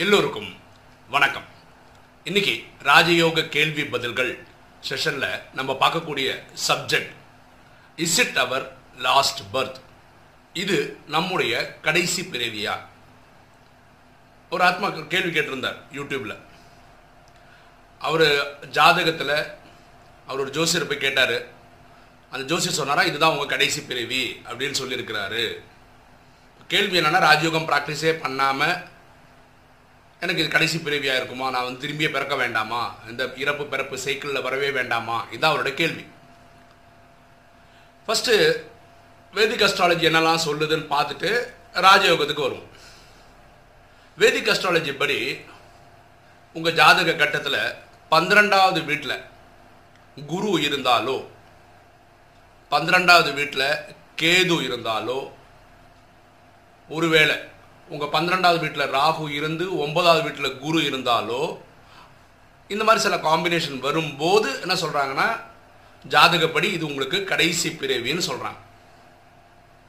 எல்லோருக்கும் வணக்கம். இன்னைக்கு ராஜயோக கேள்வி பதில்கள் செஷனில் நம்ம பார்க்கக்கூடிய subject is it our last birth இது நம்முடைய கடைசி பிறவியா? ஒரு ஆத்மா கேள்வி கேட்டிருந்தார் யூடியூப்ல. அவர் ஜாதகத்தில் அவர் ஒரு ஜோசியர் போய் கேட்டார். அந்த ஜோசியர் சொன்னாரா இதுதான் உங்கள் கடைசி பிறவி அப்படின்னு சொல்லியிருக்கிறாரு. கேள்வி என்னன்னா ராஜயோகம் ப்ராக்டிஸே பண்ணாமல் எனக்கு இது கடைசி பிறவியாக இருக்குமா? நான் வந்து திரும்பியே பிறக்க வேண்டாமா? இந்த இறப்பு பிறப்பு சைக்கிளில் வரவே வேண்டாமா? இதுதான் அவரோட கேள்வி. ஃபஸ்ட்டு வேதிக் அஸ்ட்ராலஜி என்னெல்லாம் சொல்லுதுன்னு பார்த்துட்டு ராஜயோகத்துக்கு வருவோம். வேதிக் அஸ்ட்ராலஜி படி உங்கள் ஜாதக கட்டத்தில் பன்னிரெண்டாவது வீட்டில் குரு இருந்தாலோ பன்னிரெண்டாவது வீட்டில் கேது இருந்தாலோ ஒருவேளை உங்கள் பன்னிரெண்டாவது வீட்டில் ராகு இருந்து ஒன்பதாவது வீட்டில் குரு இருந்தாலோ இந்த மாதிரி சில காம்பினேஷன் வரும்போது என்ன சொல்கிறாங்கன்னா ஜாதகப்படி இது உங்களுக்கு கடைசி பிறவின்னு சொல்கிறாங்க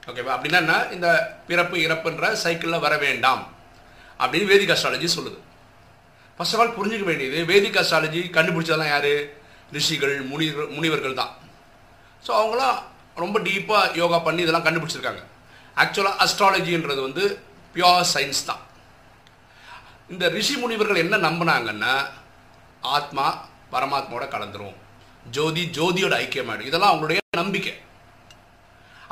ஓகேவா அப்படின்னா என்ன? இந்த பிறப்பு இறப்புன்ற சைக்கிளில் வர வேண்டாம். அப்படின்னு வேதிக் அஸ்ட்ராலஜி சொல்லுது. ஃபர்ஸ்ட் ஆஃப் ஆல் புரிஞ்சுக்க வேண்டியது வேதிக் அஸ்ட்ராலஜி கண்டுபிடிச்சதெல்லாம் யார்? ரிஷிகள் முனிவர் முனிவர்கள் தான். ஸோ அவங்களாம் ரொம்ப டீப்பாக யோகா பண்ணி இதெல்லாம் கண்டுபிடிச்சிருக்காங்க. ஆக்சுவலாக அஸ்ட்ராலஜின்றது வந்து பியோர் சயின்ஸ் தான். இந்த ரிஷி முனிவர்கள் என்ன நம்பினாங்கன்னா ஆத்மா பரமாத்மாவோட கலந்துரும். ஜோதி ஜோதியோட ஐக்கியமாயிடும். இதெல்லாம் அவங்களுடைய நம்பிக்கை.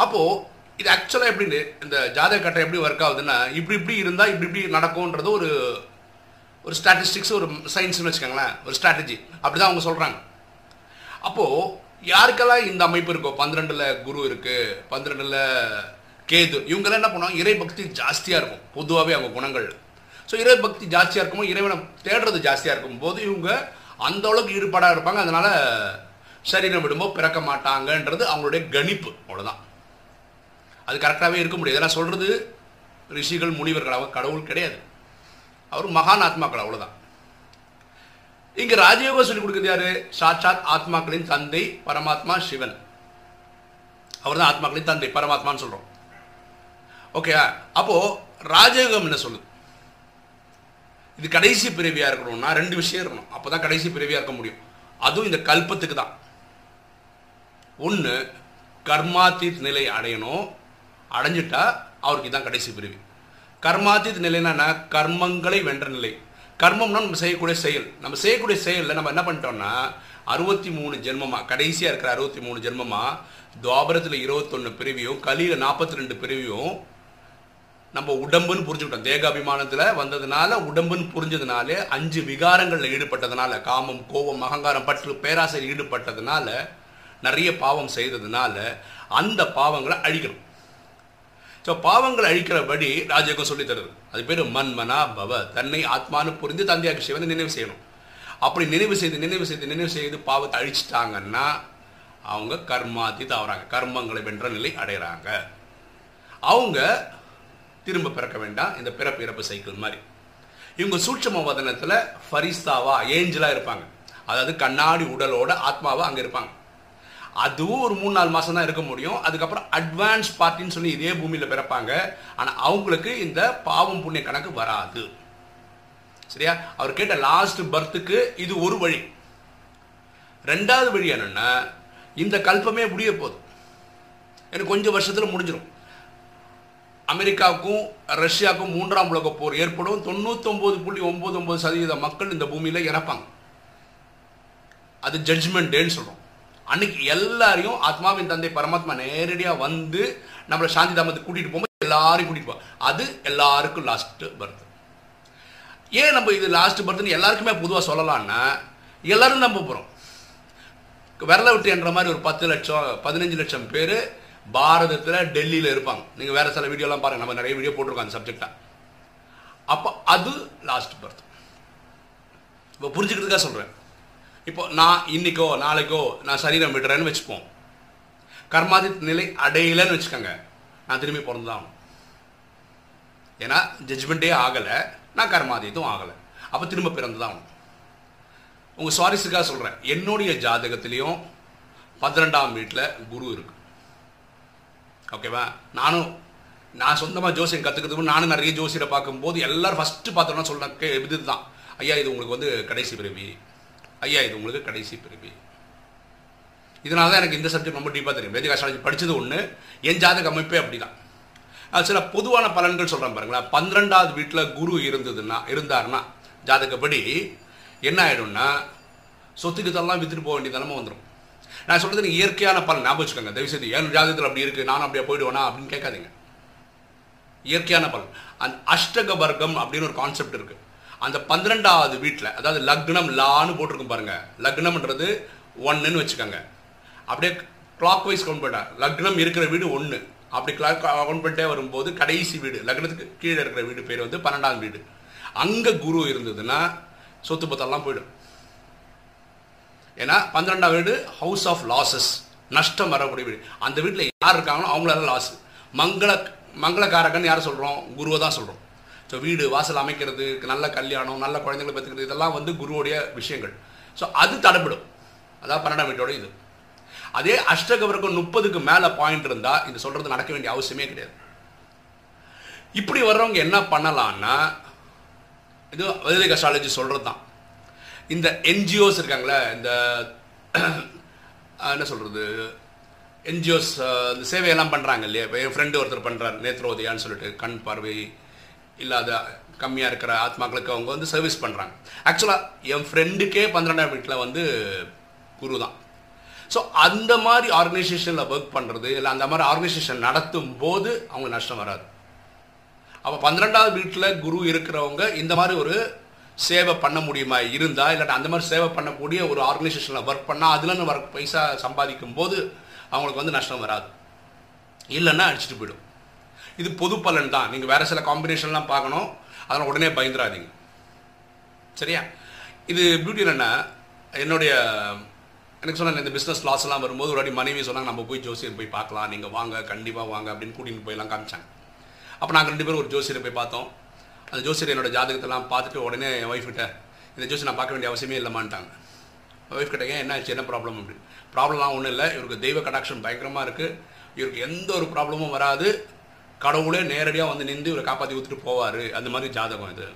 அப்போது இது ஆக்சுவலாக எப்படின்னு இந்த ஜாதக கட்டம் எப்படி ஒர்க் ஆகுதுன்னா இப்படி இப்படி இருந்தால் இப்படி இப்படி நடக்கும்ன்றது ஒரு ஒரு ஸ்டாட்டிஸ்டிக்ஸ் ஒரு சயின்ஸ்னு வச்சுக்கோங்களேன். ஒரு ஸ்ட்ராட்டஜி அப்படி தான் அவங்க சொல்கிறாங்க அப்போது யாருக்கெல்லாம் இந்த அமைப்பு இருக்கோ? பன்னிரெண்டில் குரு இருக்குது பன்னிரெண்டில் கேது. இவங்கெல்லாம் என்ன பண்ணுவாங்க? இறை பக்தி ஜாஸ்தியாக இருக்கும். பொதுவாகவே அவங்க குணங்கள். ஸோ இறை பக்தி ஜாஸ்தியாக இருக்கும் இறைவனை தேடுறது ஜாஸ்தியாக இருக்கும் போது இவங்க அந்த அளவுக்கு ஈடுபாடாக இருப்பாங்க. அதனால் சரீரம் விடும்போ பிறக்க மாட்டாங்கன்றது அவங்களுடைய கணிப்பு. அவ்வளோதான் அது கரெக்டாகவே இருக்க முடியாது. ஏன்னா சொல்கிறது ரிஷிகள் முனிவர்கள். அவங்க கடவுள் கிடையாது. அவர் மகான் ஆத்மாக்கள். அவ்வளோதான் இங்கே ராஜயோகம் சொல்லிக் கொடுக்குறது யாரு? சாட்சாத் ஆத்மாக்களின் தந்தை பரமாத்மா சிவன். அவர் தான் ஆத்மாக்களின் தந்தை. பரமாத்மான்னு சொல்கிறோம் ஓகே அப்போ ராஜயோகம் என்ன சொல்லுது? இது கடைசி பிறவியாக இருக்கணும்னா ரெண்டு விஷயம் இருக்கணும். அப்பதான் கடைசி பிறவியாக இருக்க முடியும். அதுவும் இந்த கல்பத்துக்கு தான். ஒன்று கர்மாத்தீத் நிலை அடையணும். அடைஞ்சிட்டா அவருக்கு தான் கடைசி பிரிவு கர்மாத்தீத் நிலைன்னா கர்மங்களை வென்ற நிலை. கர்மம்னா நம்ம செய்யக்கூடிய செயல். நம்ம செய்யக்கூடிய செயலில் நம்ம என்ன பண்ணிட்டோம்னா அறுபத்தி மூணு ஜென்மமாக கடைசியாக இருக்கிற அறுபத்தி மூணு ஜென்மமாக துவாபரத்தில் இருபத்தொன்று பிரிவியும் கலியில் நாற்பத்தி ரெண்டு பிரிவியும் நம்ம உடம்புன்னு புரிஞ்சுக்கிட்டோம். தேக அபிமானத்தில் வந்ததுனால உடம்புன்னு புரிஞ்சதுனாலே அஞ்சு விகாரங்களில் ஈடுபட்டதுனால காமம் கோபம் அகங்காரம் பற்று பேராசையில் ஈடுபட்டதுனால நிறைய பாவம் செய்ததுனால அந்த பாவங்களை அழிக்கணும். ஸோ பாவங்களை அழிக்கிறபடி ராஜயோகம் சொல்லி தருது. அது பேர் மன்மனா பவ. தன்னை ஆத்மானு புரிந்து தந்தையாக சிவனை நினைவு செய்யணும். அப்படி நினைவு செய்து நினைவு செய்து நினைவு செய்து பாவத்தை அழிச்சிட்டாங்கன்னா அவங்க கர்மாத்தி தவறாங்க கர்மங்களை வென்ற நிலை அடைகிறாங்க அவங்க திரும்ப பிறக்க வேண்டாம் இந்த பிறப்பு இறப்பு சைக்கிள் மாதிரி. இவங்க சூட்சம வதனத்தில் ஃபரிஸ்தாவா ஏஞ்சலாக இருப்பாங்க. அதாவது கண்ணாடி உடலோட ஆத்மாவா அங்கே இருப்பாங்க. அதுவும் ஒரு மூணு நாலு மாதம் தான் இருக்க முடியும். அதுக்கப்புறம் அட்வான்ஸ் பார்ட்டின்னு சொல்லி இதே பூமியில் பிறப்பாங்க. ஆனால் அவங்களுக்கு இந்த பாவம் புண்ணிய கணக்கு வராது. சரியா? அவர் கேட்ட லாஸ்ட் பர்த்துக்கு இது ஒரு வழி. ரெண்டாவது வழி என்னென்னா இந்த கல்பமே முடிய போதும் எனக்கு கொஞ்சம் வருஷத்தில் முடிஞ்சிடும் அமெரிக்காவுக்கும் ரஷ்யாவுக்கும் மூன்றாம் உலக போர் ஏற்படும். தொண்ணூத்தொம்பது புள்ளி ஒம்பது ஒம்பது சதவீத மக்கள் இந்த பூமியில் இறப்பாங்க. அது ஜட்ஜ்மெண்ட் டேன்னு சொல்கிறோம் அன்னைக்கு எல்லாரையும் ஆத்மாவின் தந்தை பரமாத்மா நேரடியாக வந்து நம்மளை சாந்தி தாமத்துக்கு கூட்டிகிட்டு போகும்போது எல்லாரையும் கூட்டிகிட்டு போவோம் அது எல்லாருக்கும் லாஸ்ட்டு பர்த் ஏன் நம்ம இது லாஸ்ட் பர்த்னு எல்லாருக்குமே பொதுவாக சொல்லலாம்னா எல்லாரும் நம்ப போகிறோம் விரல விட்டு என்ற மாதிரி ஒரு பத்து லட்சம் பதினஞ்சு லட்சம் பேர் பாரதத்தில் டெல்லியில் இருப்பாங்க. நீங்கள் வேற சில வீடியோலாம் பாருங்க. நம்ம நிறைய வீடியோ போட்டிருக்கோம் அந்த சப்ஜெக்டாக அப்போ அது லாஸ்ட் பர்த் இப்போ புரிஞ்சுக்கிறதுக்காக சொல்கிறேன் இப்போ நான் இன்னைக்கோ நாளைக்கோ நான் சரீரம் விடுறேன்னு வச்சுப்போம். கர்மாதி நிலை அடையலைன்னு வச்சுக்கோங்க. நான் திரும்பி பிறந்துதான் ஏன்னா ஜட்ஜ்மெண்ட்டே ஆகலை. நான் கர்மாதீத்தும் ஆகலை. அப்போ திரும்ப பிறந்து தான் உங்கள் சுவாரஸ்யக்காக சொல்கிறேன் என்னுடைய ஜாதகத்திலையும் பன்னிரெண்டாம் வீட்டில் குரு இருக்கு. ஓகேவா நானும் நான் சொந்தமாக ஜோசியம் கற்றுக்கிறதுக்கு நானும் நிறைய ஜோசியரை பார்க்கும்போது எல்லாரும் ஃபஸ்ட்டு பார்த்தோன்னா சொல்ல இது தான் ஐயா இது உங்களுக்கு வந்து கடைசி பிறவி. ஐயா இது உங்களுக்கு கடைசி பிறவி. இதனால தான் எனக்கு இந்த சப்ஜெக்ட் ரொம்ப டீப்பாக தெரியும். வேதிக அஸ்ட்ராலஜி படித்தது ஒன்று என் ஜாதக அமைப்பே அப்படி தான் அது சில பொதுவான பலன்கள் சொல்கிறேன் பாருங்களேன். பன்னிரெண்டாவது வீட்டில் குரு இருந்ததுன்னா இருந்தாருன்னா ஜாதகப்படி என்ன ஆகிடும்னா சொத்துக்கு தரலாம் விற்றுட்டு போக வேண்டிய நிலமை வந்துடும் நான் சொல்கிறது இயற்கையான பலன். ஞாபகம் வச்சுக்கோங்க. தயவுசெய்து என் ஜாதகத்தில் அப்படி இருக்குது நான் அப்படியே போயிடுவேனா? அப்படின்னு கேட்காதீங்க. இயற்கையான பலன். அந்த அஷ்டக வர்க்கம் அப்படின்னு ஒரு கான்செப்ட் இருக்கு. அந்த பன்னிரெண்டாவது வீட்டில் அதாவது லக்னம் லான்னு போட்டிருக்கும் பாருங்க. லக்னம்ன்றது ஒன்றுன்னு வச்சுக்கோங்க. அப்படியே கிளாக் வைஸ் கவுண்ட் பண்ணிட்டேன் லக்னம் இருக்கிற வீடு ஒன்று அப்படி கிளாக் கவுண்ட் பண்ணிட்டே வரும்போது கடைசி வீடு லக்னத்துக்கு கீழே இருக்கிற வீடு பேர் வந்து பன்னெண்டாம் வீடு. அங்கே குரு இருந்ததுன்னா சொத்து பத்தெல்லாம் போயிடும். ஏன்னா பன்னிரெண்டாம் வீடு ஹவுஸ் ஆஃப் லாசஸ் நஷ்டம் வரக்கூடிய வீடு. அந்த வீட்டில் யார் இருக்காங்களோ அவங்களால லாஸ் மங்கள மங்களக்காரகன் யார் சொல்கிறோம் குருவை தான் சொல்கிறோம் ஸோ வீடு வாசல் அமைக்கிறது நல்ல கல்யாணம் நல்ல குழந்தைங்களை பெற்றுக்கிறது இதெல்லாம் வந்து குருவுடைய விஷயங்கள். ஸோ அது தடைப்படும் அதான் பன்னெண்டாம் வீட்டோட இது. அதே அஷ்டகவருக்கும் முப்பதுக்கு மேலே பாயிண்ட் இருந்தால் இது சொல்கிறது நடக்க வேண்டிய அவசியமே கிடையாது. இப்படி வர்றவங்க என்ன பண்ணலான்னா இது வைதிக அஸ்ட்ராலஜி சொல்கிறது தான் இந்த என்ஜிஓஸ் இருக்காங்களே இந்த என்ன சொல்கிறது என்ஜிஓஸ் இந்த சேவையெல்லாம் பண்ணுறாங்க இல்லையா? இப்போ என் ஃப்ரெண்டு ஒருத்தர் பண்ணுறார் நேத்ரோதியான்னு சொல்லிட்டு கண் பார்வை இல்லாத கம்மியாக இருக்கிற ஆத்மாக்களுக்கு அவங்க வந்து சர்வீஸ் பண்ணுறாங்க ஆக்சுவலாக என் ஃப்ரெண்டுக்கே பன்னிரெண்டாம் வீட்டில் வந்து குரு தான். ஸோ அந்த மாதிரி ஆர்கனைசேஷனில் ஒர்க் பண்ணுறது இல்லை அந்த மாதிரி ஆர்கனைசேஷன் நடத்தும் போது அவங்க நஷ்டம் வராது. அப்போ பன்னிரெண்டாவது வீட்டில் குரு இருக்கிறவங்க இந்த மாதிரி ஒரு சேவை பண்ண முடியுமா? இருந்தா இல்லாட்டா அந்த மாதிரி சேவை பண்ணக்கூடிய ஒரு ஆர்கனைசேஷனில் ஒர்க் பண்ணால் அதுலன்னு ஒர்க் பைசா சம்பாதிக்கும் போது அவங்களுக்கு வந்து நஷ்டம் வராது. இல்லைன்னா அடிச்சுட்டு போயிடும். இது பொது பலன் தான். நீங்கள் வேறு சில காம்பினேஷன்லாம் பார்க்கணும். அதனால் உடனே பயந்துடாதீங்க. சரியா? இது பியூட்டியில் என்ன? என்னுடைய எனக்கு சொன்ன இந்த பிஸ்னஸ் லாஸ்லாம் வரும்போது ஒரு வாட்டி மனைவி சொன்னாங்க நம்ம போய் ஜோசியர் போய் பார்க்கலாம். நீங்கள் வாங்க கண்டிப்பாக வாங்க அப்படின்னு கூட்டிகிட்டு போயெல்லாம் காமிச்சாங்க. அப்போ நாங்கள் ரெண்டு பேரும் ஒரு ஜோசியரை போய் பார்த்தோம். அந்த ஜோசியர் என்னோடய ஜாதகத்தெல்லாம் பார்த்துட்டு உடனே என் ஒய்ஃப் கிட்ட இந்த ஜோசி நான் பார்க்க வேண்டிய அவசியமே இல்லைமான்ட்டாங்க ஒய்ஃப் கிட்ட ஏன் என்ன ஆச்சு என்ன ப்ராப்ளம் அப்படின்னு ப்ராப்ளம்லாம் ஒன்றும் இல்லை. இவருக்கு தெய்வ கடாட்சம் பயங்கரமாக இருக்குது இவருக்கு எந்த ஒரு ப்ராப்ளமும் வராது. கடவுளே நேரடியாக வந்து நின்று இவரை காப்பாற்றி ஊற்றிட்டு போவார். அந்த மாதிரி ஜாதகம் இது.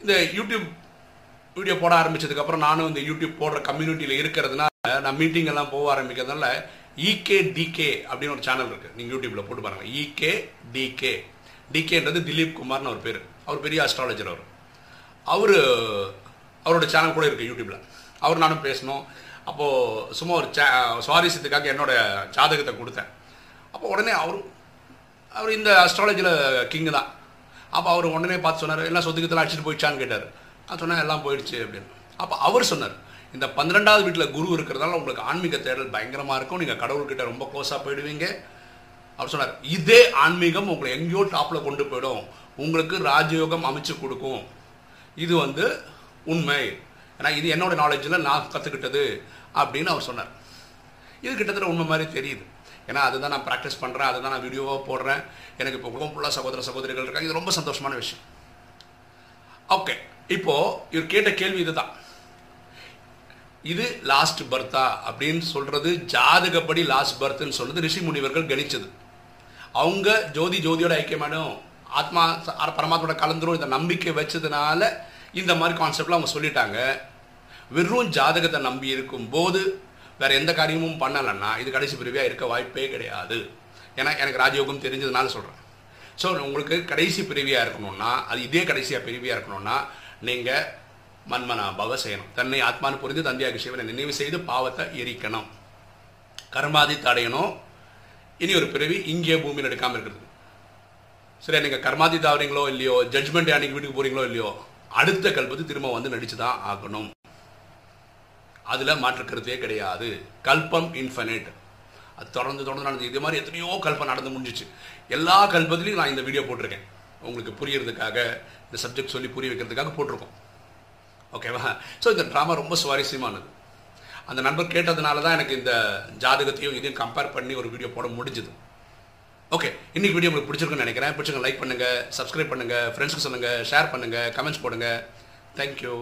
இந்த யூடியூப் வீடியோ போட ஆரம்பிச்சதுக்கப்புறம் நானும் இந்த யூடியூப் போடுற கம்யூனிட்டியில் இருக்கிறதுனால நான் மீட்டிங் எல்லாம் போக ஆரம்பிக்கிறதுனால இகே டிகே அப்படின்னு ஒரு சேனல் இருக்குது நீங்கள் யூடியூப்பில் போட்டு பாருங்கள் இகே டிகே டிகேன்றது திலீப் குமார்னு அவர் பேர். அவர் பெரிய அஸ்ட்ராலஜர் அவர். அவர் அவரோட சேனல் கூட இருக்குது யூடியூப்பில் அவர் நானும் பேசணும் அப்போது சும்மா ஒரு சே சுவாரஸ்யத்துக்காக என்னோட ஜாதகத்தை கொடுத்தேன். அப்போ உடனே அவர் அவர் இந்த அஸ்ட்ராலஜியில் கிங்கு தான். அப்போ அவர் உடனே பார்த்து சொன்னார் எல்லாம் சொத்துக்கத்தெல்லாம் அடிச்சுட்டு போயிடுச்சான்னு கேட்டார். நான் சொன்னேன் எல்லாம் போயிடுச்சு அப்படின்னு. அப்போ அவர் சொன்னார் இந்த பன்னிரெண்டாவது வீட்டில் குரு இருக்கிறதால உங்களுக்கு ஆன்மீக தேடல் பயங்கரமாக இருக்கும். நீங்கள் கடவுள்கிட்ட ரொம்ப க்ளோஸாக போயிடுவீங்க. அவர் சொன்னார் இதே ஆன்மீகம் உங்களை எங்கேயோ டாப்பில் கொண்டு போயிடும். உங்களுக்கு ராஜயோகம் அமைச்சு கொடுக்கும். இது வந்து உண்மை. ஏன்னா இது என்னோட நாலேஜில் நான் கற்றுக்கிட்டது அப்படின்னு அவர் சொன்னார். இது கிட்டத்தட்ட உண்மை மாதிரி தெரியுது. ஏன்னா அதுதான் நான் ப்ராக்டிஸ் பண்ணுறேன் அதை தான் நான் வீடியோவாக போடுறேன். எனக்கு இப்போ குடும்பம் ஃபுல்லாக சகோதர சகோதரிகள் இருக்காங்க. இது ரொம்ப சந்தோஷமான விஷயம். ஓகே இப்போது இவர் கேட்ட கேள்வி இதுதான். இது லாஸ்ட் பர்த்தா அப்படின்னு சொல்கிறது ஜாதகப்படி லாஸ்ட் பர்த்னு சொல்கிறது ரிஷி முனிவர்கள் கணிச்சது. அவங்க ஜோதி ஜோதியோட ஐக்கியமானும் ஆத்மா பரமாத்மோட கலந்துரும் இந்த நம்பிக்கை வச்சதுனால இந்த மாதிரி கான்செப்டில் அவங்க சொல்லிட்டாங்க. வெறும் ஜாதகத்தை நம்பி இருக்கும் போது வேற எந்த காரியமும் பண்ணலைன்னா இது கடைசி பிரிவியாக இருக்க வாய்ப்பே கிடையாது. ஏன்னா எனக்கு ராஜயோகம் தெரிஞ்சதுனால சொல்கிறேன் ஸோ உங்களுக்கு கடைசி பிரிவியாக இருக்கணும்னா அது இதே கடைசியாக பிரிவியாக இருக்கணும்னா நீங்கள் மன்மனா பவ செய்யணும் தன்னை ஆத்மானு புரிந்து தந்தையாக சிவனை நினைவு செய்து பாவத்தை எரிக்கணும். கர்மாதி தடையணும். இனி ஒரு பிறவி இங்கே பூமியில் எடுக்காமல் இருக்கிறது. சரி நீங்கள் கர்மாதி தாவறீங்களோ இல்லையோ ஜட்மெண்ட் அன்னைக்கு வீட்டுக்கு போகிறீங்களோ இல்லையோ அடுத்த கல்பத்து திரும்ப வந்து நடிச்சு தான் ஆகணும். அதில் மாற்றுக்கருத்தே கிடையாது. கல்பம் இன்ஃபனைட் அது தொடர்ந்து தொடர்ந்து நடந்து இதே மாதிரி எத்தனையோ கல்பம் நடந்து முடிஞ்சிச்சு. எல்லா கல்பத்துலேயும் நான் இந்த வீடியோ போட்டிருக்கேன். உங்களுக்கு புரியறதுக்காக இந்த சப்ஜெக்ட் சொல்லி புரிய வைக்கிறதுக்காக போட்டிருக்கோம். ஓகேவா ஸோ இந்த ட்ராமா ரொம்ப சுவாரஸ்யமானது. அந்த நண்பர் கேட்டதுனால தான் எனக்கு இந்த ஜாதகத்தையும் இதையும் கம்பேர் பண்ணி ஒரு வீடியோ போட முடிஞ்சுது. ஓகே இன்னைக்கு வீடியோ உங்களுக்கு பிடிச்சிருக்குன்னு நினைக்கிறேன். பிடிச்சிருங்க லைக் பண்ணுங்கள் சப்ஸ்கிரைப் பண்ணுங்கள் ஃப்ரெண்ட்ஸுக்கு சொல்லுங்கள் ஷேர் பண்ணுங்கள் கமெண்ட்ஸ் போடுங்க. தேங்க்யூ